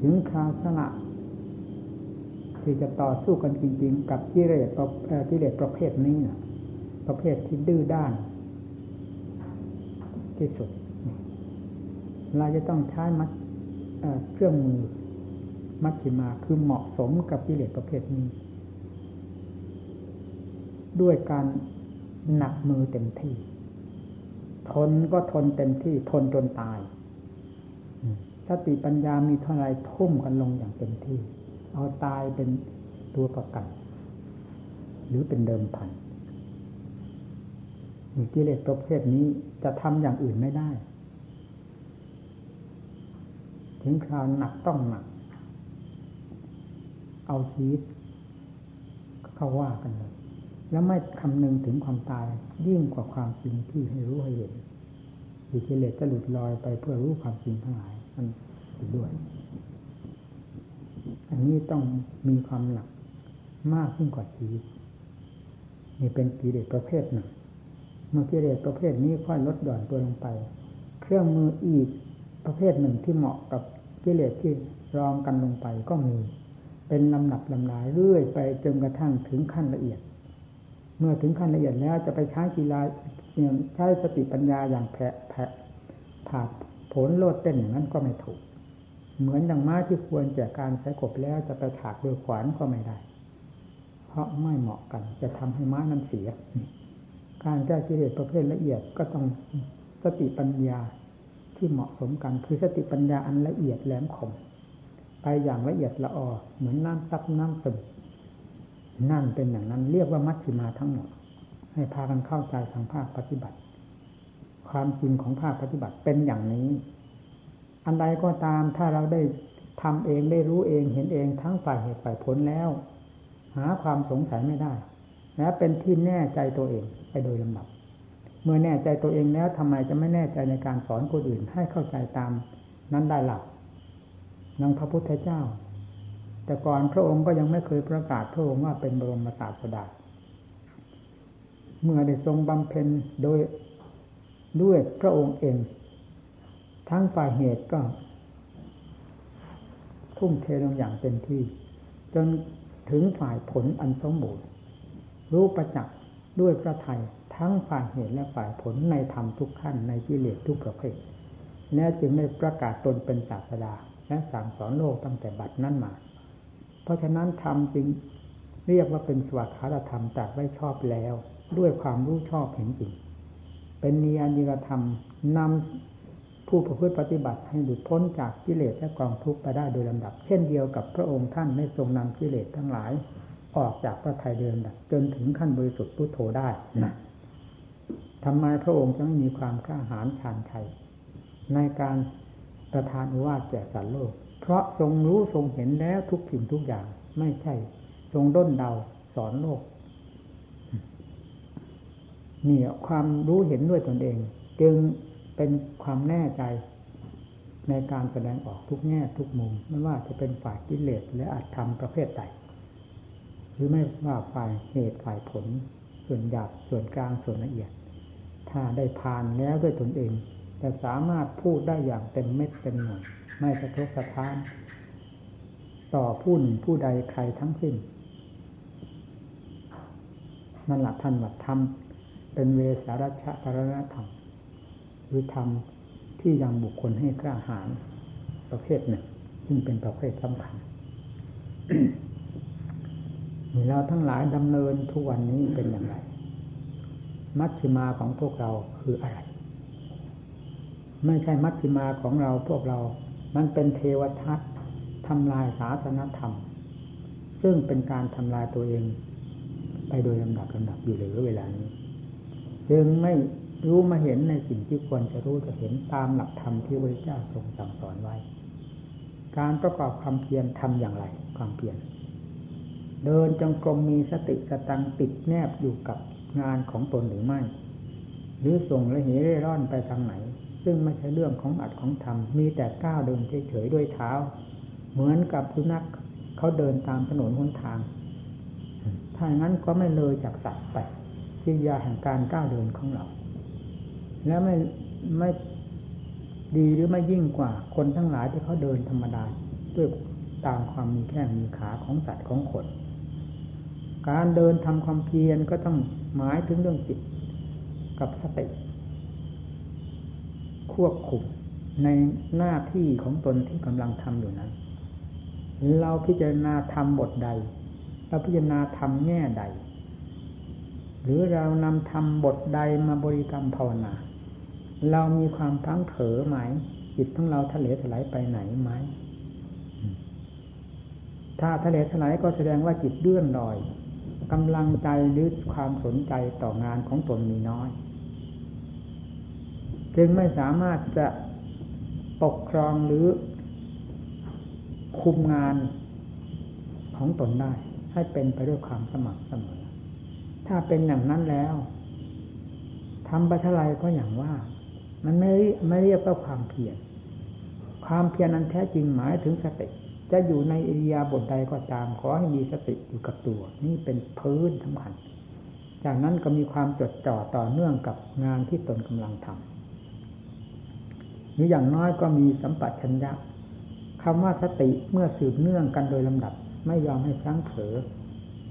ถึงคราวสละที่จะต่อสู้กันจริง ๆ กับกิเลสกิเลสประเภทนี้นะประเภทที่ดื้อด้าน ที่สุด เราจะต้องใช้มัดเครื่องมือมัชฌิมาคือเหมาะสมกับกิเลสประเภทนี้ ด้วยการหนักมือเต็มที่ ทนก็ทนเต็มที่ทนจนตาย สติปัญญามีเท่าไรทุ่มกันลงอย่างเต็มที่ เอาตายเป็นตัวประกัน หรือเป็นเดิมพันกิเลสประเภทนี้จะทำอย่างอื่นไม่ได้ ถึงคราวหนักต้องหนัก เอาชีวิตเข้าว่ากันเลยแล้วไม่คำนึงถึงความตายยิ่งกว่าความจริงที่ให้รู้ให้เห็นกิเลสจะหลุดลอยไปเพื่อรู้ความจริงทั้งหลาย มันด้วย อันนี้ต้องมีความหนักมากขึ้นกว่าชีวิตนี่เป็นกิเลสประเภทหนึ่งเมื่อกิเลสประเภทนี้ค่อยลดหย่อนตัวลงไป เครื่องมืออีกประเภทหนึ่งที่เหมาะกับกิเลสที่รองกันลงไปก็มี เป็นลำหนับลำลายเรื่อยไปจนกระทั่งถึงขั้นละเอียด เมื่อถึงขั้นละเอียดแล้วจะไปใช้กีฬาใช้สติปัญญาอย่างแผะแผะผาด ผลโลดเต้นอย่างนั้นก็ไม่ถูก เหมือนอย่างม้าที่ควรแก่การใช้กบแล้วจะไปถากด้วยขวานก็ไม่ได้ เพราะไม่เหมาะกันจะทำให้ม้านั้นเสีย การแก้กิเลสประเภทละเอียดก็ต้องสติปัญญาที่เหมาะสมกันคือสติปัญญาอันละเอียดแหลมคมไปอย่างละเอียดละออเหมือนน้ำซับน้ำซึมนั่นเป็นอย่างนั้นเรียกว่ามัชฌิมาทั้งหมด ให้พากันเข้าใจทางภาคปฏิบัติ ความจริงของภาคปฏิบัติเป็นอย่างนี้ อันใดก็ตามถ้าเราได้ทำเองได้รู้เองเห็นเองทั้งฝ่ายเหตุฝ่ายผลแล้ว หาความสงสัยไม่ได้ และเป็นที่แน่ใจตัวเองไปโดยลำดับ เมื่อแน่ใจตัวเองแล้วทำไมจะไม่แน่ใจในการสอนคนอื่นให้เข้าใจตามนั้นได้หลักนังพระพุทธเจ้า แต่ก่อนพระองค์ก็ยังไม่เคยประกาศพระองค์ว่าเป็นบรมศาสดาเมื่อได้ทรงบำเพ็ญโดย ด้วยพระองค์เอง ทั้งฝ่ายเหตุก็ ทุ่มเทลงอย่างเต็มที่ จนถึงฝ่ายผลอันสมบูรณ์รู้ประจักษ์ด้วยพระไทยทั้งฝ่ายเหตุและฝ่ายผลในธรรมทุกขั้นในกิเลสทุกประเภทและจึงได้ประกาศตนเป็นศาสดาและสั่งสอนโลกตั้งแต่บัดนั้นมา เพราะฉะนั้นธรรมจึงเรียกว่าเป็นสวัสดิธรรมตัดไว้ชอบแล้ว ด้วยความรู้ชอบเห็นจริง เป็นนิยานิรธรรมนำผู้ประพฤติปฏิบัติให้หลุดพ้นจากกิเลสและกองทุกข์ไปได้โดยลำดับ เช่นเดียวกับพระองค์ท่านไม่ทรงนำกิเลสทั้งหลาย ออกจากพระทัยเดิมจนถึงขั้นบริสุทธิ์พุทโธได้นะทำไมพระองค์จึงมีความกล้าหาญชาญชัยในการประทานอุวาสแก่สัตว์โลก เพราะทรงรู้ทรงเห็นแล้วทุกสิ่งทุกอย่างไม่ใช่ ทรงด้นเดาสอนโลก นี่ความรู้เห็นด้วยตนเอง จึงเป็นความแน่ใจในการแสดงออกทุกแง่ทุกมุม ไม่ว่าจะเป็นฝ่ายกิเลสและอาจทำประเภทใดหรือไม่ว่าฝ่ายเหตุฝ่ายผล ส่วนหยาบส่วนกลางส่วนละเอียด ถ้าได้ผ่านแล้วด้วยตนเอง จะสามารถพูดได้อย่างเต็มเม็ดเต็มหน่วยไม่สะทกสะท้าน ต่อผู้หนึ่งผู้ใดใครทั้งสิ้นนั่นแหละท่านวัดธรรม เป็นเวสารัชปรณธรรมหรือธรรมที่ยังบุคคลให้กล้าหาญประเภทหนึ่งซึ่งเป็นประเภทสำคัญเราทั้งหลายดำเนินทุกวันนี้เป็นอย่างไร มัชฌิมาของพวกเราคืออะไร ไม่ใช่มัชฌิมาของเราพวกเรา มันเป็นเทวทัตทำลายศาสนธรรม ซึ่งเป็นการทำลายตัวเอง ไปโดยลำดับลำดับอยู่เลยเวลานี้ จึงไม่รู้มาเห็นในสิ่งที่ควรจะรู้จะเห็นตามหลักธรรมที่พระเจ้าทรงสั่งสอนไว้ การประกอบความเพียรทำอย่างไร ความเพียรเดินจงกรมมีสติสตังติดแนบอยู่กับงานของตนหรือไม่ หรือส่งและเหเร่ร่อนไปทางไหน ซึ่งไม่ใช่เรื่องของอัดของทำมีแต่ก้าวเดินเฉยๆด้วยเท้า เหมือนกับสุนัขเขาเดินตามถนนหนทาง ถ้าอย่างนั้นก็ไม่เลยจากสัตว์ไป กิริยาแห่งการก้าวเดินของเรา แล้วไม่ไม่ดีหรือไม่ยิ่งกว่าคนทั้งหลายที่เขาเดินธรรมดาด้วยตามความมีแข้งมีขาของสัตว์ของคนการเดินทำความเพียรก็ต้องหมายถึงเรื่องจิตกับสติควบคุมในหน้าที่ของตนที่กำลังทำอยู่นั้น เราพิจารณาทำบทใด เราพิจารณาทำแง่ใด หรือเรานำทำบทใดมาบริกรรมภาวนา เรามีความพังเผลอไหม จิตของเราทะเลถลายไปไหนไหม ถ้าทะเลถลายก็แสดงว่าจิตเลื่อนลอยกำลังใจหรือความสนใจต่องานของตนมีน้อย จึงไม่สามารถจะปกครองหรือคุมงานของตนได้ ให้เป็นไปด้วยความสมัครเสมอ ถ้าเป็นอย่างนั้นแล้วทำไปเท่าไรก็อย่างว่า มันไม่ไม่เรียกว่าความเพียรความเพียรนั้นแท้จริงหมายถึงสติ จะอยู่ในอิริยาบถใดก็ตาม ขอให้มีสติอยู่กับตัว นี่เป็นพื้นสำคัญ จากนั้นก็มีความจดจ่อต่อเนื่องกับงานที่ตนกำลังทำรืออย่างน้อยก็มีสัมปชัญญะคำว่าสติเมื่อสืบเนื่องกันโดยลำดับ ไม่ยอมให้พลั้งเผลอ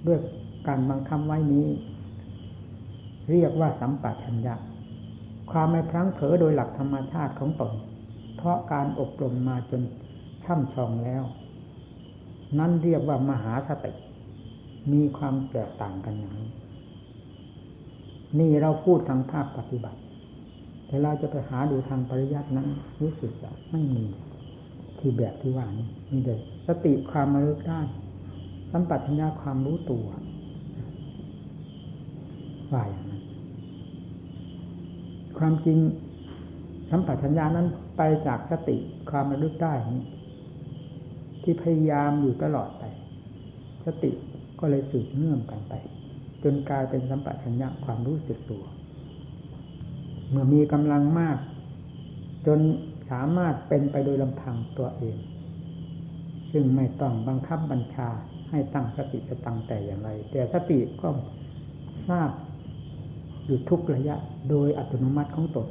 ด้วย การบังคับไว้นี้ เรียกว่าสัมปชัญญะ ความไม่พลั้งเผลอโดยหลักธรรมชาติของตน เพราะการอบรมมาจนช่ำชองแล้ว นั่นเรียกว่ามหาสติ มีความแตกต่างกันอย่างนี้นี่เราพูดทางภาคปฏิบัติ แต่เราจะไปหาดูทางปริยัตินั้น รู้สึกจะไม่มีที่แบบที่ว่านี้มีเลยสติความระลึกได้สัมปชัญญะความรู้ตัว ว่าอย่างนั้น ความจริงสัมปชัญญะนั้นไปจากสติความระลึกได้นี้ ที่พยายามอยู่ตลอดไป สติก็เลยสืบเนื่องกันไป จนกลายเป็นสัมปชัญญะความรู้สึกตัว เมื่อมีกำลังมาก จนสามารถเป็นไปโดยลำพังตัวเอง ซึ่งไม่ต้องบังคับบัญชาให้ตั้งสติจะตั้งแต่อย่างไร แต่สติก็ทราบ อยู่ทุกระยะ โดยอัตโนมัติของตน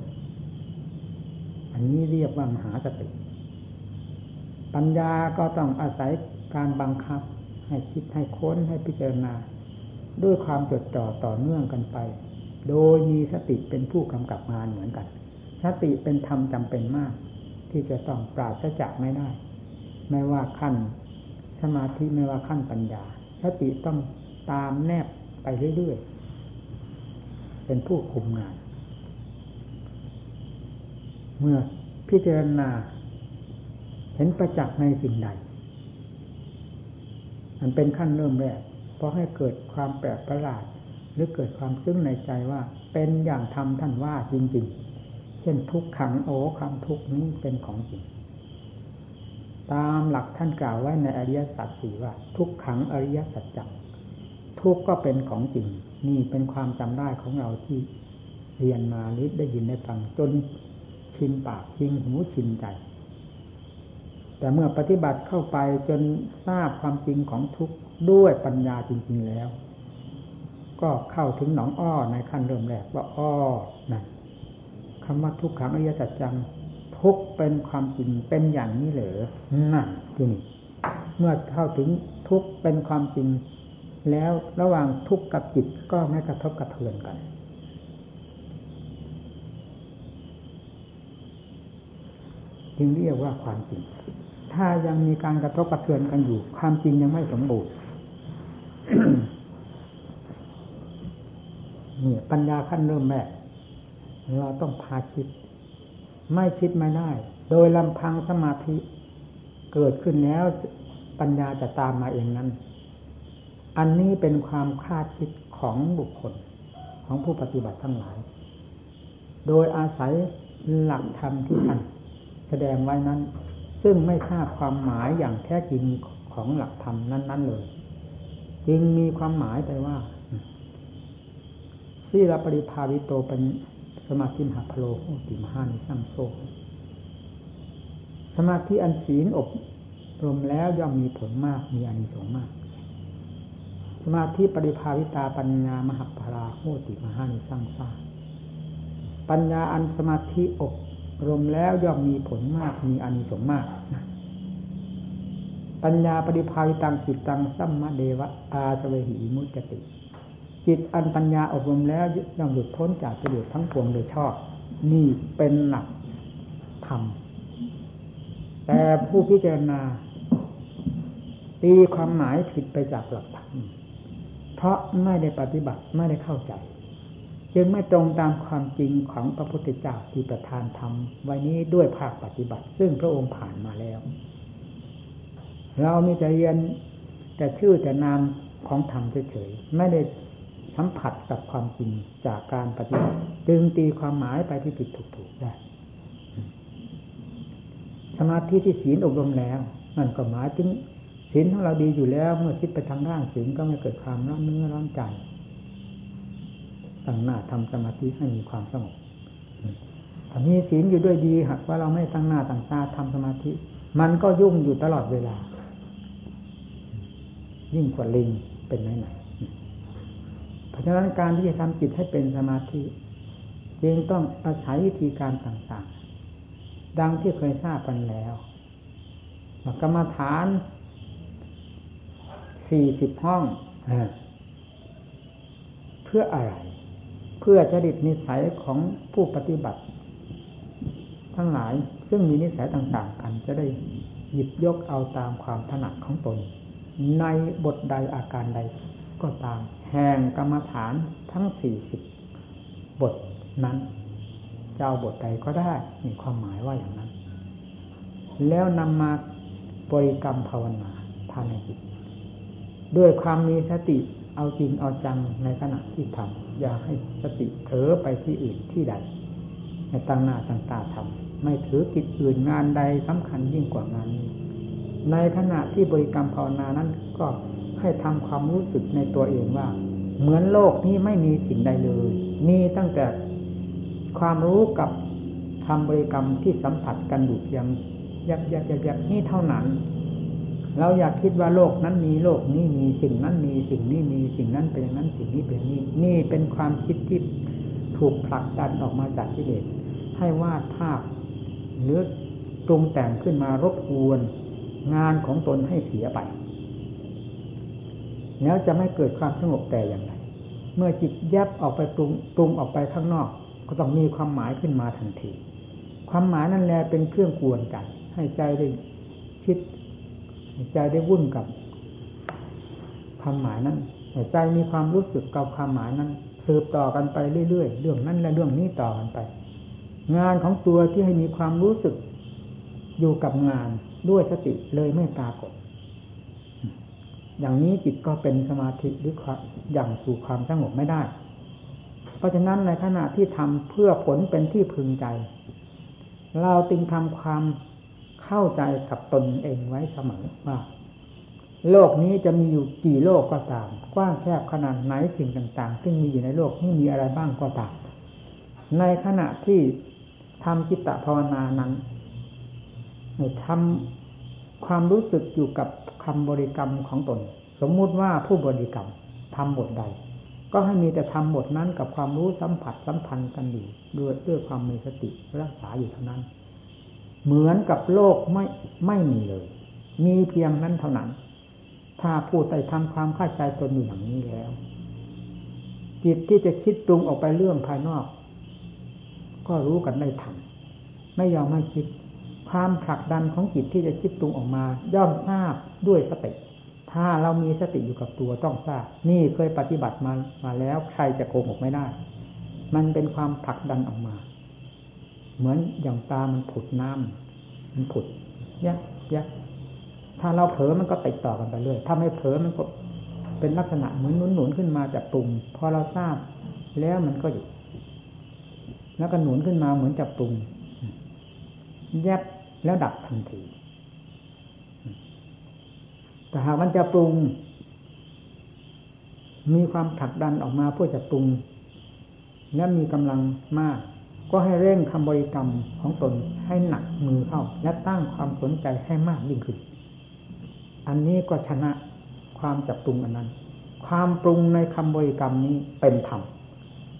อันนี้เรียกว่ามหาสติ ปัญญาก็ต้องอาศัยการบังคับ ให้คิดให้ค้นให้พิจารณา ด้วยความจดจ่อต่อเนื่องกันไป โดยมีสติเป็นผู้กำกับงานเหมือนกัน สติเป็นธรรมจำเป็นมาก ที่จะต้องปราศจากไม่ได้ ไม่ว่าขั้นสมาธิไม่ว่าขั้นปัญญา สติต้องตามแนบไปเรื่อยๆ เป็นผู้คุมงาน เมื่อพิจารณา เห็นประจักษ์ในสิ่งใดมันเป็นขั้นเริ่มแรก เพราะให้เกิดความแปลกประหลาด หรือเกิดความซึ้งในใจว่า เป็นอย่างธรรมท่านว่าจริง ๆ เช่นทุกขังโอ้ความทุกนี้เป็นของจริง ตามหลักท่านกล่าวไว้ในอริยสัจสี่ว่า ทุกขังอริยสัจจังทุกก็เป็นของจริงนี่เป็นความจำได้ของเราที่เรียนมาหรือได้ยินได้ฟังจนชินปากชินหูชินใจ แต่เมื่อปฏิบัติเข้าไปจนทราบความจริงของทุกข์ด้วยปัญญาจริง ๆแล้ว ก็เข้าถึงหนองอ้อในขั้นเริ่มแรกว่าอ้อนั่นคำว่าทุกขังอริยสัจจังทุกเป็นความจริงเป็นอย่างนี้เหรอนั่นที่นี่เมื่อเข้าถึงทุกเป็นความจริง แล้วระหว่างทุกข์กับจิตก็ไม่กระทบกระเทือนกัน จึงเรียกว่าความจริง ถ้ายังมีการกระทบกระเทือนกันอยู่ ความจริงยังไม่สมบูรณ์นี่ปัญญาขั้นเริ่มแรกเราต้องพาคิด ไม่คิดไม่ได้ โดยลำพังสมาธิเกิดขึ้นแล้วปัญญาจะตามมาเองนั้น อันนี้เป็นความคาดคิดของบุคคลของผู้ปฏิบัติทั้งหลาย โดยอาศัยหลักธรรมที่ท่านแสดงไว้นั้น ซึ่งไม่ทราบความหมายอย่างแท้จริงของหลักธรรมนั้น ๆ เลย จึงมีความหมายไปว่าที่รปริภาวิโตเป็นสมาธิมหาพโลโหติมหานิสังโซสมาธิอันศีลอบรมแล้วย่อมมีผลมากมีอานิสงส์มาก มาธิปริภาวิตาปัญญามหาพราโหติมหานิสังสาปัญญาอันสมาธิอบรมแล้วย่อมมีผลมากมีอานิสงส์มากปัญญาปริภาวิตังจิตตังสัมมาเดวะอาสเวหิมุจติ จิตอันปัญญาอบรมแล้วย่อมหลุดพ้นจากประโยชน์ทั้งปวงโดยชอบ นี่เป็นหลักธรรมแต่ผู้พิจารณาตีความหมายผิดไปจากหลักธรรม เพราะไม่ได้ปฏิบัติไม่ได้เข้าใจ จึงไม่ตรงตามความจริงของพระพุทธเจ้าที่ประทานธรรมไว้นี้ด้วยภาคปฏิบัติ ซึ่งพระองค์ผ่านมาแล้ว เรามีแต่เรียนแต่ชื่อแต่นามของธรรมเฉยๆไม่ได้สัมผัสกับความจริงจากการปฏิบัติ จึงตีความหมายไปที่ผิดถูกๆได้สมาธิที่ศีลอบรมแล้วนั่นก็หมายถึง ศีลของเราดีอยู่แล้ว เมื่อคิดไปทางด้านศีลก็ไม่เกิดความร้อนเนื้อร้อนใจตั้งหน้าทำสมาธิให้มีความสงบถ้ามีศีลอยู่ด้วยดีหากว่าเราไม่ตั้งหน้าตั้งตาทำสมาธิ มันก็ยุ่งอยู่ตลอดเวลา ยิ่งกว่าลิงเป็นไหนไหนเพราะฉะนั้นการที่จะทำจิตให้เป็นสมาธิ จึงต้องอาศัยวิธีการต่างๆ ดังที่เคยทราบกันแล้วกรรมฐาน สี่สิบห้องเพื่ออะไร เพื่อจริตนิสัยของผู้ปฏิบัติ ทั้งหลายซึ่งมีนิสัยต่างๆกัน จะได้หยิบยกเอาตามความถนัดของตน ในบทใดอาการใดก็ตาม แห่งกรรมฐานทั้งสี่สิบบทนั้นจะเอาบทใดก็ได้มีความหมายว่าอย่างนั้น แล้วนำมาบริกรรมภาวนาภายในจิต ด้วยความมีสติเอาจริงเอาจังในขณะที่ทำอย่าให้สติเถอไปที่อื่นที่ใดในตั้งหน้าตั้งตาทำไม่ถือกิจอื่นงานใดสำคัญยิ่งกว่างานนี้ ในขณะที่บริกรรมภาวนานั้นก็ให้ทำความรู้สึกในตัวเองว่า เหมือนโลกนี้ไม่มีสิ่งใดเลย มีตั้งแต่ความรู้กับทำบริกรรมที่สัมผัสกันอยู่เพียงยักยักยักยักนี่เท่านั้น เราอยากคิดว่าโลกนั้นมีโลกนี้มีสิ่งนั้นมีสิ่งนี้มีสิ่งนั้นเป็นอย่างนั้นสิ่งนี้เป็นนี้ นี่เป็นความคิดที่ถูกผลักดันออกมาจากกิเลสให้วาดภาพหรือปรุงแต่งขึ้นมารบกวนงานของตนให้เสียไป แล้วจะไม่เกิดความสงบแต่อย่างไร เมื่อจิตแยบออกไปปรุงปรุงออกไปข้างนอก ก็ต้องมีความหมายขึ้นมาทันที ความหมายนั่นแหละเป็นเครื่องกวนใจให้ใจได้คิด ใจได้วุ่นกับความหมายนั้นให้ใจมีความรู้สึกกับความหมายนั้นสืบต่อกันไปเรื่อยๆเรื่องนั้นและเรื่องนี้ต่อกันไป งานของตัวที่ให้มีความรู้สึกอยู่กับงานด้วยสติเลยไม่ปรากฏ อย่างนี้จิตก็เป็นสมาธิหรืออย่างสู่ความสงบไม่ได้ เพราะฉะนั้นในขณะที่ทำเพื่อผลเป็นที่พึงใจ เราจึงทำความ เข้าใจกับตนเองไว้เสมอว่าโลกนี้จะมีอยู่กี่โลกก็ตาม กว้างแคบขนาดไหนสิ่งต่าง ๆ ซึ่งมีอยู่ในโลกนี้มีอะไรบ้างก็ตาม ในขณะที่ทำจิตตภาวนานั้นทำความรู้สึกอยู่กับคำบริกรรมของตน สมมุติว่าผู้บริกรรมทำบทใด ก็ให้มีแต่ทำบทนั้นกับความรู้สัมผัสสัมพันธ์กันอยู่ด้วยด้วยความมีสติรักษาอยู่เท่านั้น เหมือนกับโลกไม่ไม่มีเลย มีเพียงนั้นเท่านั้น ถ้าผู้ใดทำความเข้าใจตนอยู่อย่างนี้แล้ว จิตที่จะคิดปรุงออกไปเรื่องภายนอก ก็รู้กันได้ทันไม่ยอมให้คิด ความผลักดันของจิตที่จะคิดตรงออกมา ย่อมทราบด้วยสติถ้าเรามีสติอยู่กับตัวต้องทราบ นี่เคยปฏิบัติมามาแล้วใครจะโกหกไม่ได้ มันเป็นความผลักดันออกมา เหมือนอย่างตามันผุดน้ำมันผุดยักยักถ้าเราเผลอมันก็ติดต่อกันไปเรื่อยถ้าไม่เผลอมันก็เป็นลักษณะเหมือนหนุนหนุนขึ้นมาจากปรุงพอเราทราบ แล้วมันก็หยุดแล้วก็หนุนขึ้นมาเหมือนจับปรุงแยบแล้วดับทันทีแต่หากมันจะปรุง มีความผลักดันออกมาเพื่อจะปรุง และมีกำลังมาก ก็ให้เร่งคำบริกรรมของตนให้หนักมือเข้า และตั้งความสนใจให้มากยิ่งขึ้น อันนี้ก็ชนะความจับปรุงอันนั้น ความปรุงในคำบริกรรมนี้เป็นธรรม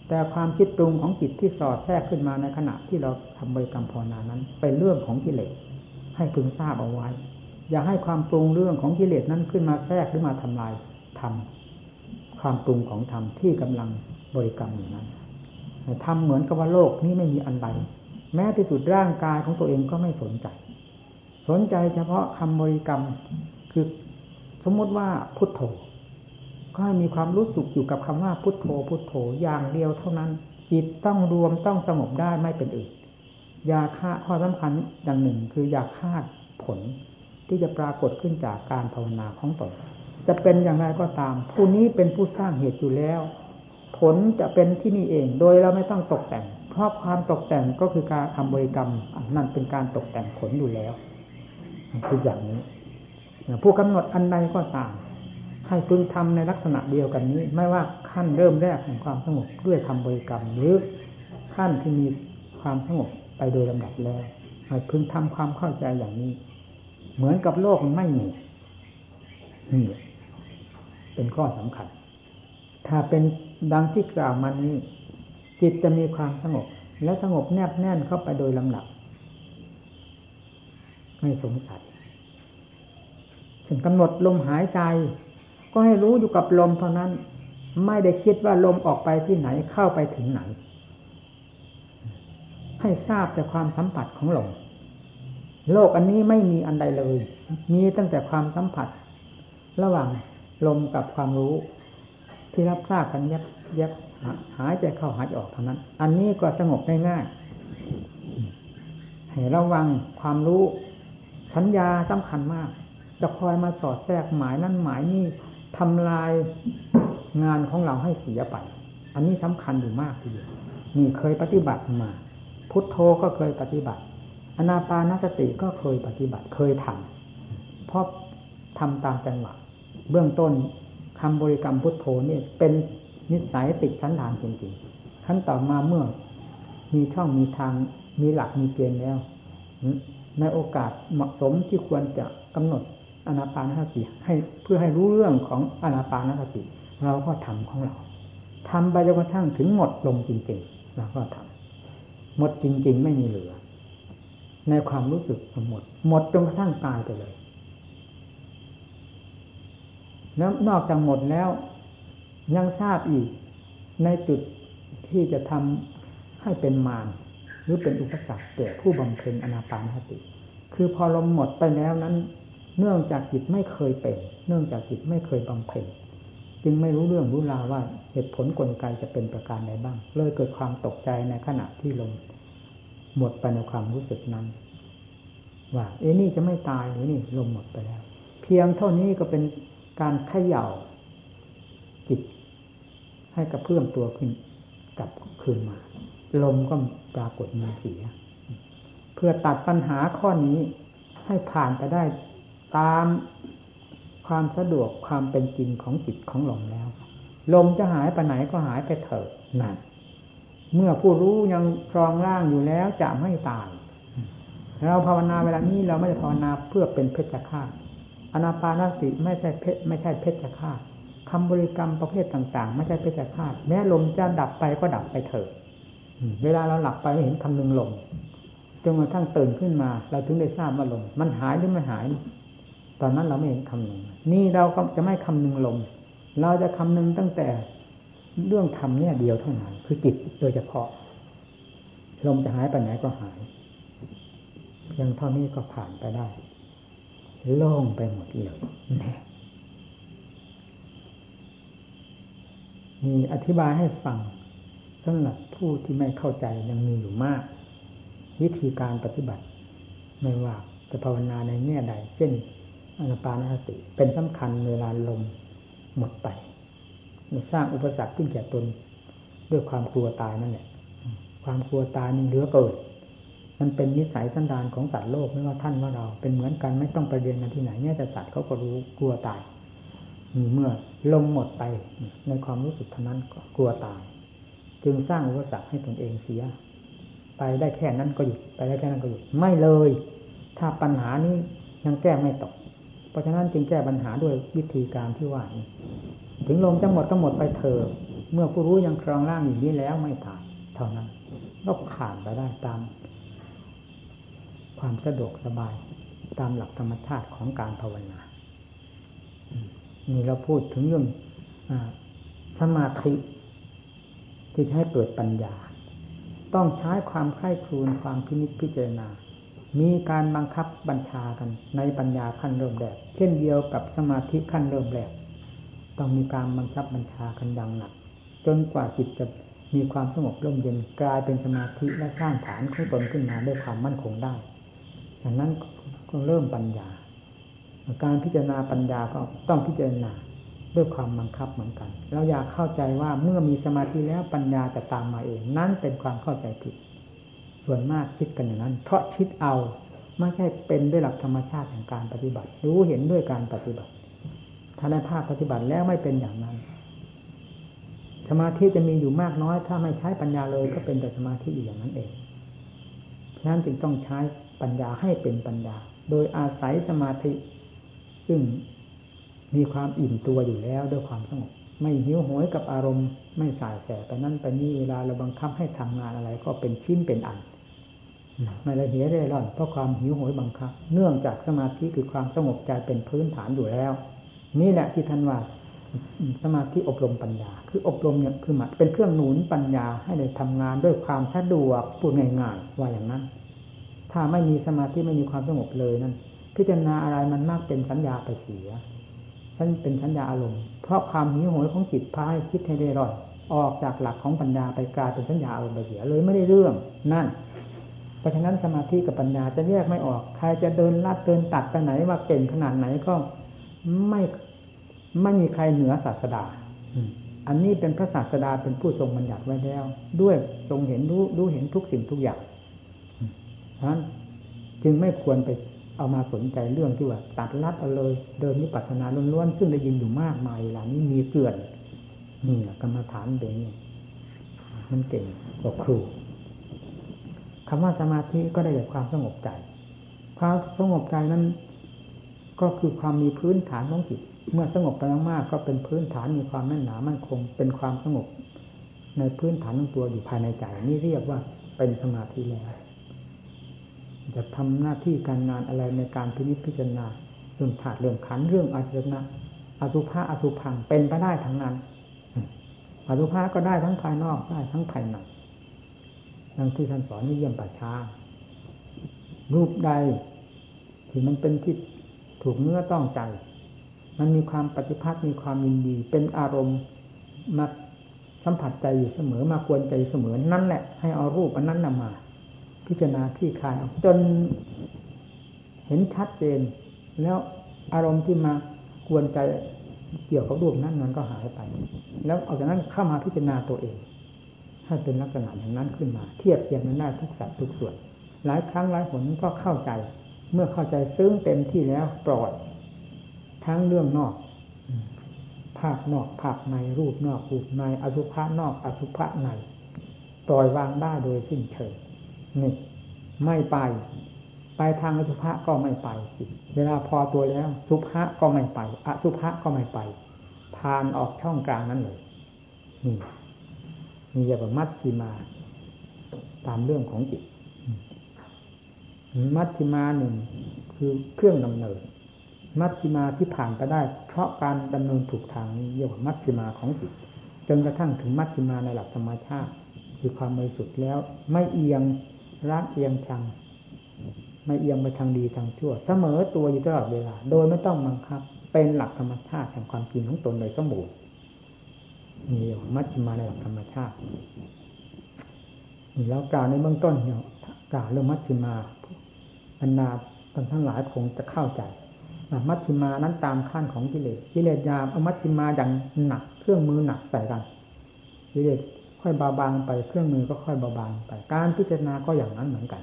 แต่ความคิดปรุงของจิตที่สอดแทรกขึ้นมาในขณะที่เราทำบริกรรมภาวนานั้น เป็นเรื่องของกิเลสให้พึงทราบเอาไว้ อย่าให้ความปรุงเรื่องของกิเลสนั้นขึ้นมาแทรกหรือมาทำลายธรรมความปรุงของธรรมที่กำลังบริกรรมอยู่นั้น ทำเหมือนกับว่าโลกนี้ไม่มีอันใดแม้ที่สุดร่างกายของตัวเองก็ไม่สนใจ สนใจเฉพาะคำบริกรรมคือสมมติว่าพุทโธก็ให้มีความรู้สึกอยู่กับคำว่าพุทโธ พุทโธอย่างเดียวเท่านั้น จิตต้องรวมต้องสงบได้ไม่เป็นอื่นยาฆ่าข้อสำคัญอย่างหนึ่ง คืออยาคาผลที่จะปรากฏขึ้นจากการภาวนาของตนจะเป็นอย่างไรก็ตาม ผู้นี้เป็นผู้สร้างเหตุอยู่แล้ว ผลจะเป็นที่นี่เอง โดยเราไม่ต้องตกแต่ง เพราะความตกแต่งก็คือการทำบริกรรมนั่นเป็นการตกแต่งผลอยู่แล้วคืออย่างนี้ผู้กำหนดอันใดก็ตามให้พึงทำในลักษณะเดียวกันนี้ ไม่ว่าขั้นเริ่มแรกแห่งความสงบด้วยทำบริกรรมหรือขั้นที่มีความสงบไปโดยลำดับแล้วให้พึงทำความเข้าใจอย่างนี้ เหมือนกับโลกไม่มีนี่เป็นข้อสำคัญ ถ้าเป็น ดังที่กล่าวมานี้ จิตจะมีความสงบ และสงบแนบแน่นเข้าไปโดยลำดับไม่สงสัยถึงกำหนดลมหายใจ ก็ให้รู้อยู่กับลมเท่านั้น ไม่ได้คิดว่าลมออกไปที่ไหนเข้าไปถึงไหน ให้ทราบแต่ความสัมผัสของลมโลกอันนี้ไม่มีอันใดเลย มีตั้งแต่ความสัมผัส ระหว่างลมกับความรู้ ที่รับทราบกันยับยับหายใจเข้าหายใจออกเท่านั้น อันนี้ก็สงบง่ายๆให้ระวังความรู้ สัญญาสำคัญมาก จะคอยมาสอดแทรกหมายนั้นหมายนี่ทำลายงานของเราให้เสียไปอันนี้สำคัญอยู่มากทีเดียวนี่เคยปฏิบัติมา พุทโธก็เคยปฏิบัติอนาปานสติก็เคยปฏิบัติเคยทำเพราะทำตามจังหวะเบื้องต้น คำบริกรรมพุทโธนี่เป็นนิสัยติดชั้นฐานจริงๆขั้นต่อมาเมื่อ มีช่องมีทางมีหลักมีเกณฑ์แล้ว ในโอกาสเหมาะสมที่ควรจะกำหนดอนาปานสติให้เพื่อให้รู้เรื่องของอนาปานสติเราก็ทำของเราทำไปจนกระทั่งถึงหมดลงจริงๆเราก็ทำหมดจริง ๆ ไม่มีเหลือ ในความรู้สึกหมด หมดจนกระทั่งตายไปเลย แล้วนอกจากหมดแล้ว ยังทราบอีก ในจุดที่จะทำให้เป็นมารหรือเป็นอุปสรรคแก่ผู้บำเพ็ญอนาปานสติ คือพอลมหมดไปแล้วนั้น เนื่องจากจิตไม่เคยเป็น เนื่องจากจิตไม่เคยบำเพ็ญจึงไม่รู้เรื่องรู้ราวว่าเหตุผลกลไกจะเป็นประการใดบ้าง เลยเกิดความตกใจในขณะที่ลมหมดไปในความรู้สึกนั้น ว่า เอ้นี่จะไม่ตายหรือนี่ลมหมดไปแล้ว เพียงเท่านี้ก็เป็น การเขย่าจิตให้กระเพื่อมตัวขึ้นกลับคืนมา ลมก็ปรากฏมีเสีย เพื่อตัดปัญหาข้อนี้ให้ผ่านไปได้ตามความสะดวกความเป็นจริงของจิตของลมแล้ว ลมจะหายไปไหนก็หายไปเถิดนั่นเมื่อผู้รู้ยังครองร่างอยู่แล้วจะไม่ตายเราภาวนาเวลานี้เราไม่ได้ภาวนาเพื่อเป็นเพชฌฆาต อนาปานสติไม่ใช่เพชไม่ใช่เพชฌฆาตคำบริกรรมประเภทต่างๆ ไม่ใช่เพชฌฆาตแม้ลมจะดับไปก็ดับไปเถิดเวลาเราหลับไปไม่เห็นคำนึงลมจนกระทั่งตื่นขึ้นมา เราถึงได้ทราบว่าลมมันหายหรือไม่หาย ตอนนั้นเราไม่เห็นคำนึงนี่เราก็จะไม่คำนึงลมเราจะคำนึงตั้งแต่เรื่องทำเนี่ยเดียวเท่านั้นคือจิตโดยเฉพาะลมจะหายไปไหนก็หายเพียงเท่านี้ก็ผ่านไปได้ โล่งไปหมดเลยมีอธิบายให้ฟังสำหรับผู้ที่ไม่เข้าใจยังมีอยู่มาก วิธีการปฏิบัติ ไม่ว่าจะภาวนาในแง่ใด เช่นอนาปานสติ เป็นสำคัญเวลาลมหมดไปสร้างอุปสรรคขึ้นแก่ตน ด้วยความกลัวตายนั่นแหละความกลัวตายนี่เหลือเกิน มันเป็นนิสัยสันดานของสัตว์โลกไม่ว่าท่านว่าเรา เป็นเหมือนกันไม่ต้องไปเรียนกันที่ไหนเนี่ยแต่สัตว์เขาก็รู้กลัวตายเมื่อลมหมดไปในความรู้สึกเท่านั้นก็กลัวตาย จึงสร้างอุปสรรคให้ตนเองเสีย ไปได้แค่นั้นก็หยุดไปได้แค่นั้นก็หยุดไม่เลย ถ้าปัญหานี้ยังแก้ไม่ตก เพราะฉะนั้นจึงแก้ปัญหาด้วยวิธีการที่ว่านี้ถึงลมจะหมดก็หมดไปเถอะเมื่อผู้รู้ยังครองร่างอยู่นี้แล้วไม่ตายเท่านั้นก็ผ่านไปได้ตาม ความสะดวกสบายตามหลักธรรมชาติของการภาวนา นี่เราพูดถึงเรื่องอสมาธิที่ให้เกิดปัญญา ต้องใช้ความไข้ครูนความพินิจพิจารณา มีการบังคับบัญชากันในปัญญาขั้นเริ่มแรก เช่นเดียวกับสมาธิขั้นเริ่มแรก ต้องมีการบังคับบัญชากันดังหนัก จนกว่าจิตจะมีความสงบร่มเย็นกลายเป็นสมาธิและสร้างฐานของตนขึ้นมาด้วยความมั่นคงได้ ดังนั้นก็เริ่มปัญญา การพิจารณาปัญญาก็ต้องพิจารณาด้วยความบังคับเหมือนกัน เราอยากเข้าใจว่าเมื่อมีสมาธิแล้วปัญญาจะตามมาเอง นั้นเป็นความเข้าใจผิด ส่วนมากคิดกันอย่างนั้น เพราะคิดเอาไม่ใช่เป็นด้วยหลักธรรมชาติแห่งการปฏิบัติ รู้เห็นด้วยการปฏิบัติ ถ้าในภาคปฏิบัติแล้วไม่เป็นอย่างนั้น สมาธิจะมีอยู่มากน้อย ถ้าไม่ใช้ปัญญาเลยก็เป็นแต่สมาธิอยู่อย่างนั้นเองฉะนั้นจึงต้องใช้ ปัญญาให้เป็นปัญญา โดยอาศัยสมาธิ ซึ่งมีความอิ่มตัวอยู่แล้วด้วยความสงบไม่หิวโหยกับอารมณ์ไม่สายแสไปนั่นไปนี่เวลาเราบังคับให้ทำงานอะไร ก็เป็นชิ้นเป็นอันไม่ละเหยเร่ร่อนเพราะความหิวโหยบังคับ เนื่องจากสมาธิคือความสงบใจเป็นพื้นฐานอยู่แล้ว นี่แหละที่ท่านว่าสมาธิอบรมปัญญา คืออบรมเนี่ยคือมาเป็นเครื่องหนุนปัญญาให้ได้ทำงานด้วยความสะดวกพูดง่ายๆว่าอย่างนั้น ถ้าไม่มีสมาธิไม่มีความสงบเลยนั้นพิจารณาอะไรมันมากเป็นสัญญาไปเสียฉันเป็นสัญญาอารมณ์ เพราะความหิวโหยของจิตพาให้คิดให้ได้รอดออกจากหลักของปัญญาไปกลายเป็นสัญญาอารมณ์ไปเสียเลยไม่ได้เรื่องนั่น เพราะฉะนั้นสมาธิกับปัญญาจะแยกไม่ออก ใครจะเดินลัดเดินตัดไปไหนว่าเก่งขนาดไหนก็ไม่ไม่มีใครเหนือศาสดาอันนี้เป็นพระศาสดาเป็นผู้ทรงบัญญัติไว้แล้ว ด้วยทรงเห็นรู้รู้เห็นทุกสิ่งทุกอย่าง นั้นจึงไม่ควรไปเอามาสนใจเรื่องที่ว่า ตัดลัดเอาเลย เดินนิพพานาล้วนๆซึ่งได้ยินอยู่มากมายหลานี้มีเกลื่อนนี่กรรมฐานเด่นมันเก่งกว่าครูคำว่าสมาธิก็ได้จากความสงบใจ ความสงบใจนั้น ก็คือความมีพื้นฐานของจิต เมื่อสงบไปมากๆก็เป็นพื้นฐานมีความแน่นหนามั่นคง เป็นความสงบ ในพื้นฐานของตัวอยู่ภายในใจนี่เรียกว่าเป็นสมาธิแล้ว จะทำหน้าที่การงานอะไรในการพิจิตพิจารณาเรื่องถาดเรื่องขันเรื่องอาจนะอสุภะอสุพังเป็นไปได้ทั้งนั้นอสุภะก็ได้ทั้งภายนอกได้ทั้งภายในดังที่ท่านสอนนิยมปัจฉารูปใดที่มันเป็นที่ถูกเนื้อต้องใจ มันมีความปฏิพัทธ์มีความยินดี เป็นอารมณ์มาสัมผัสใจอยู่เสมอมากวนใจเสมอนั่นแหละ ให้เอารูปอันนั้นนำมา พิจารณาที่คายออกจนเห็นชัดเจน แล้วอารมณ์ที่มากวนใจเกี่ยวกับรูปนั้นมันก็หายไป แล้วออกจากนั้นเข้ามาพิจารณาตัวเองให้เป็นลักษณะอย่างนั้นขึ้นมา เทียบเทียงกันได้ทุกสัดทุกส่วน หลายครั้งหลายหนก็เข้าใจ เมื่อเข้าใจซึ้งเต็มที่แล้วปล่อยทั้งเรื่องนอก ภาพนอกภาพในรูปนอกรูปในอสุภะนอกอสุภะในปล่อยวางได้โดยสิ้นเชิง นี่ ไม่ไป ไปทางอสุภะก็ไม่ไป เวลาพอตัวแล้วสุภะก็ไม่ไปอสุภะก็ไม่ไปผ่านออกช่องกลางนั้นเลยนี่มีเรียกว่ามัชชิมาตามเรื่องของจิต มัชชิมาหนึ่งคือเครื่องดำเนิน มัชชิมาที่ผ่านไปได้ เพราะการดำเนินถูกทางนี้เรียกว่ามัชชิมาของจิตจนกระทั่งถึงมัชชิมาในหลักธรรมชาติ คือความบริสุทธิ์แล้ว ไม่เอียง รักเอียงชัง ไม่เอียงไปทางดีทางชั่ว เสมอตัวอยู่ตลอดเวลา โดยไม่ต้องบังคับ เป็นหลักธรรมชาติแห่งความจริงของตนโดยสมบูรณ์นี่มัชฌิมาในหลักธรรมชาติแล้วกล่าวในเบื้องต้นเนี่ยกล่าวเรื่องมัชฌิมาบรรดาท่านทั้งหลายคงจะเข้าใจมัชฌิมานั้นตามขั้นของกิเลสกิเลสยามเอามัชฌิมาอย่างหนัก เครื่องมือหนักใส่กันกิเลส ค่อยเบาบางไปเครื่องมือก็ค่อยเบาบางไป การพิจารณาก็อย่างนั้นเหมือนกัน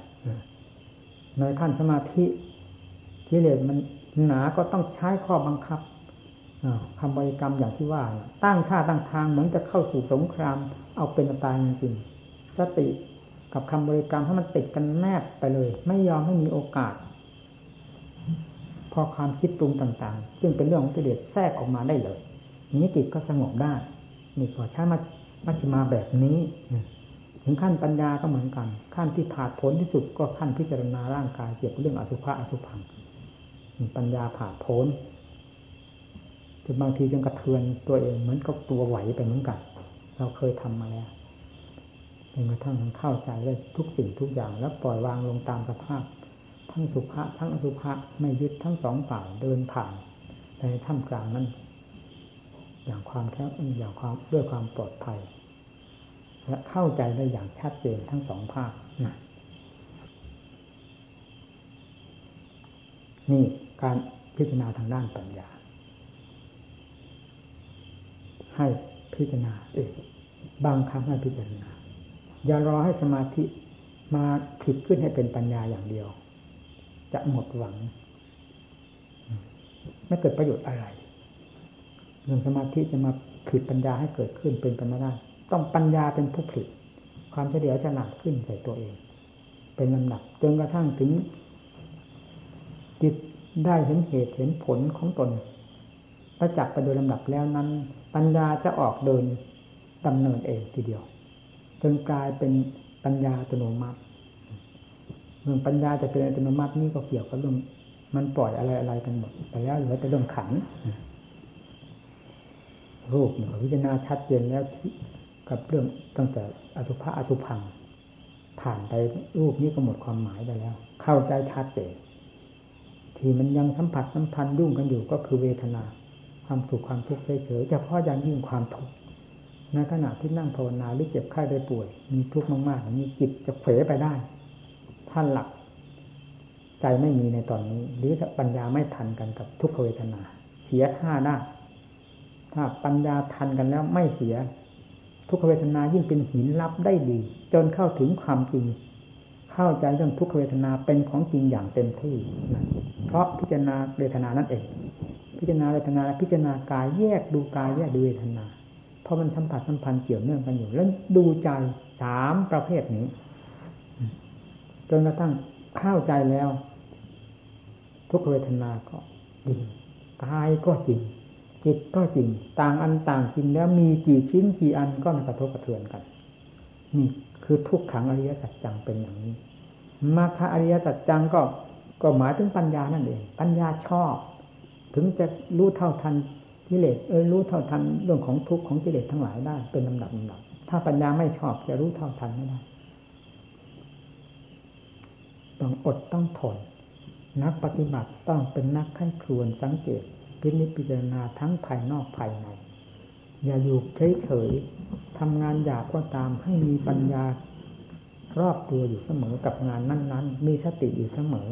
ในขั้นสมาธิกิเลสมันหนาก็ต้องใช้ข้อบังคับคำบริกรรมอย่างที่ว่า ตั้งท่าตั้งทางเหมือนจะเข้าสู่สงคราม เอาเป็นตายจริงสติกับคำบริกรรมให้มันติดกันแนบไปเลย ไม่ยอมให้มีโอกาส พอความคิดปรุงต่างๆ ซึ่งเป็นเรื่องของกิเลสแทรกออกมาได้เลยนี้จิตก็สงบได้นี่พอใช้มา มัชฌิมาแบบนี้ถึงขั้นปัญญาก็เหมือนกัน ขั้นที่ผาดผลที่สุดก็ขั้นพิจารณาร่างกายเกี่ยวกับเรื่องอสุภะอสุพังปัญญาผ่าโผนจนบางทีจนกระเทือนตัวเองเหมือนกับตัวไหวไปเหมือนกัน เราเคยทำมาแล้วจนกระทั่งเข้าใจได้ทุกสิ่งทุกอย่าง แล้วปล่อยวางลงตามสภาพ ทั้งสุภาพทั้งอสุภะไม่ยึดทั้งสองฝ่ายเดินผ่านในถ้ำกลางนั้น อย่างความแค่อย่างความด้วยความปลอดภัย และเข้าใจได้อย่างชัดเจนทั้งสองภาคนะนี่การพิจารณาทางด้านปัญญา ให้พิจารณาเองบางครั้งให้พิจารณา อย่ารอให้สมาธิมาผิดขึ้นให้เป็นปัญญาอย่างเดียว จะหมดหวัง ไม่เกิดประโยชน์อะไร เรื่องสมาธิจะมาผิดปัญญาให้เกิดขึ้นเป็นไปไม่ได้ ต้องปัญญาเป็นผู้ผลิต ความเฉลียวฉลาดขึ้นใส่ตัวเอง เป็นลำดับจนกระทั่งถึงจิตได้เห็นเหตุเห็นผลของตนประจักษ์ไปโดยลำดับแล้วนั้น ปัญญาจะออกเดินดำเนินเองทีเดียว จนกลายเป็นปัญญาอัตโนมัติเรื่องปัญญาจะเป็นอัตโนมัตินี่ก็เกี่ยวกับเรื่องมันปล่อยอะไรอะไรกันหมดไปแล้วเหลือแต่เรื่องขัน รูปเนี่ยพิจารณาชัดเจนแล้วกับเรื่องตั้งแต่อสุภะอสุพัง ผ่านไปรูปนี้ก็หมดความหมายไปแล้ว เข้าใจชัดเจนที่มันยังสัมผัสสัมพันธ์ยุ่งกันอยู่ก็คือเวทนา ความสุขความทุกข์เฉยๆเฉพาะย่างยิ่งความทุกข์ในขณะที่นั่งภาวนาหรือเจ็บไข้ได้ป่วย มีทุกข์มากๆนี้จิตจะเผลไปได้ ท่านหลัก ใจไม่มีในตอนนี้ หรือปัญญาไม่ทันกันกับทุกขเวทนา เสียท่าได้ ถ้าปัญญาทันกันแล้วไม่เสีย ทุกขเวทนายิ่งเป็นหินรับได้ดี จนเข้าถึงความจริง เข้าใจเรื่องทุกขเวทนาเป็นของจริงอย่างเต็มที่เพราะพิจารณาเวทนานั่นเองพิจารณาเวทนาพิจารณากายแยกดูกายแยกดูเวทนาเพราะมันสัมผัสสัมพันธ์เกี่ยวเนื่องกันอยู่ แล้วดูใจสามประเภทนี้จนกระทั่งเข้าใจแล้ว ทุกเวทนาก็จริงกายก็จริง จิตก็จริง ต่างอันต่างจริงแล้วมีกี่ชิ้นกี่อันก็มากระทบกระเทือนกัน นี่คือทุกขังอริยสัจจังเป็นอย่างนี้มาคอริยสัจจังก็ก็หมายถึงปัญญานั่นเอง ปัญญาชอบ ถึงจะรู้เท่าทันกิเลสเออรู้เท่าทันเรื่องของทุกข์ของกิเลสทั้งหลายได้เป็นลำดับลำดับถ้าปัญญาไม่ชอบจะรู้เท่าทันไม่ได้ต้องอดต้องทนนักปฏิบัติต้องเป็นนักขั้ครวนสังเกต พินิจพิจารณาทั้งภายนอกภายใน อย่าอยู่เฉยๆทำงานหยาบก็ตามให้มีปัญญารอบตัวอยู่เสมอกับงานนั้นๆ มีสติอยู่เสมอ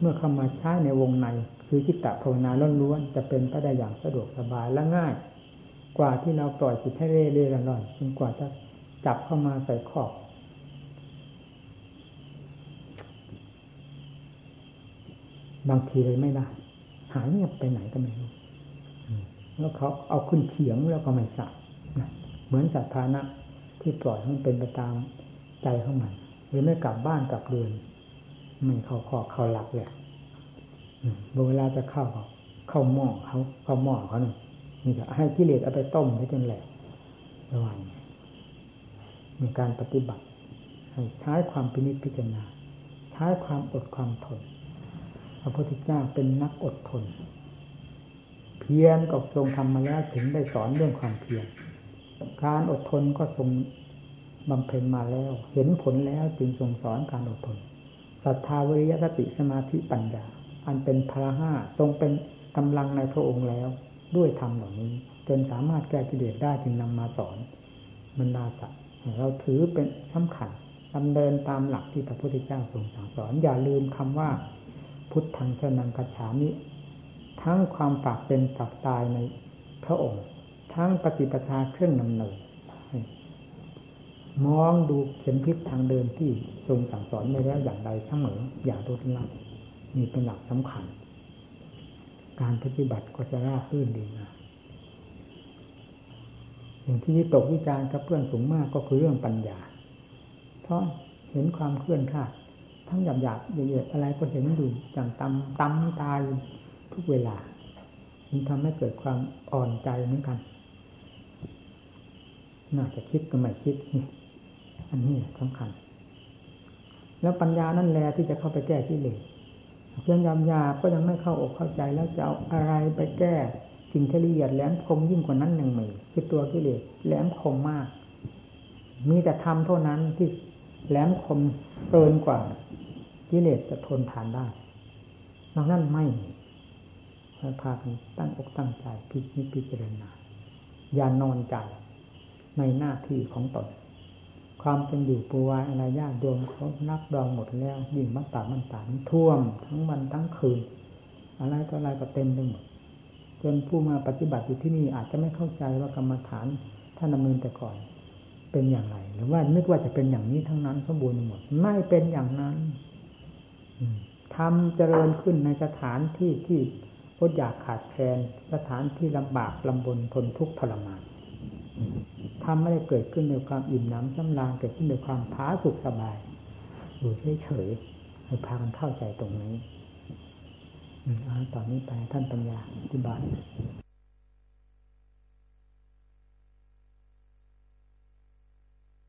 เมื่อเข้ามาใช้ในวงใน คือจิตตภาวนาล้วนๆจะเป็นไปได้อย่างสะดวกสบายและง่าย กว่าที่เราปล่อยจิตให้เร่เร่ร่อนจนกว่าจะจับเข้ามาใส่ขอบบางทีเลยไม่ได้ หายเงียบไปไหนก็ไม่รู้แล้วเขาเอาขึ้นเขียงแล้วก็ไม่สับเหมือนสัตว์ทานะที่ปล่อยให้มันเป็นไปตามใจของมันหรือไม่กลับบ้านกลับเรือนมันเขาคอเขาหลักเลยเวลาจะเข้าเข้าหม้อเขาเข้าหม้อเขาเนี่ยนี่จะให้กิเลสเอาไปต้มให้จนแหลกระวังมีการปฏิบัติใช้ความพินิจพิจารณา ใช้ความอดความทน พระพุทธเจ้าเป็นนักอดทน เพียรก็ทรงทำมาแล้วถึงได้สอนเรื่องความเพียรการอดทนก็ทรงบำเพ็ญมาแล้ว เห็นผลแล้วจึงทรงสอนการอดทนศรัทธาวิริยสติสมาธิปัญญา อันเป็นพละห้าทรงเป็นกำลังในพระองค์แล้ว ด้วยธรรมเหล่านี้จนสามารถแก้กิเลสได้จึงนำมาสอนบรรดาสัตว์เราถือเป็นสำคัญดำเนินตามหลักที่พระพุทธเจ้าทรงสั่งสอน อย่าลืมคำว่า พุทธังชนังกัจฉามิ ทั้งความฝากเป็นฝากตายในพระองค์ ทั้งปฏิปทาเครื่องนำเนินมองดูเข็มพิษทางเดินที่ทรงสั่งสอนไว้แล้วอย่างใดเสมออย่าลดละมีเป็นหลักสำคัญ การปฏิบัติก็จะราบรื่นดีนะอย่างที่วิตกวิจารณ์กับเพื่อนสูงมากก็คือเรื่องปัญญา เพราะเห็นความเคลื่อนคลาด ทั้งหยาบหยาบละเอียดอะไรก็เห็นอยู่อย่างตำตำตายทุกเวลา มันทำให้เกิดความอ่อนใจเหมือนกัน น่าจะคิดก็ไม่คิดนี่อันนี้สำคัญ แล้วปัญญานั่นแหละที่จะเข้าไปแก้กิเลสเพียงยำยาก็ยังไม่เข้าอกเข้าใจแล้วจะเอาอะไรไปแก้สิ่งที่ละเอียดแหลมคมยิ่งกว่านั้นหนึ่งมีคือตัวกิเลสแหลมคมมาก มีแต่ทำเท่านั้นที่แหลมคมเกินกว่า กิเลสจะทนผ่านได้นอกนั้นไม่พากันตั้งอกตั้งใจพิจิตพิจารณา อย่านอนใจในหน้าที่ของตน ความเป็นอยู่ปูวายอะไรญาติโยมเขานับดองหมดแล้ว ยิ่งมันตามันตาท่วม ทั้งวันทั้งคืน อะไรก็อะไรก็เต็มไปหมดจนผู้มาปฏิบัติอยู่ที่นี่อาจจะไม่เข้าใจว่ากรรมฐานท่านดำเนินแต่ก่อนเป็นอย่างไร หรือว่านึกว่าจะเป็นอย่างนี้ทั้งนั้นสมบูรณ์หมด ไม่เป็นอย่างนั้น ทำเจริญขึ้นในสถานที่ที่อดอยากขาดแคลนสถานที่ลำบากลำบนทนทุกข์ทรมานทำไม่ได้เกิดขึ้นในความอิ่มน้ำสำราญเกิดขึ้นในความผาสุกสบาย อยู่เฉยๆให้พากันเข้าใจตรงนี้อันตอนนี้ไปท่านปัญญาอธิบาย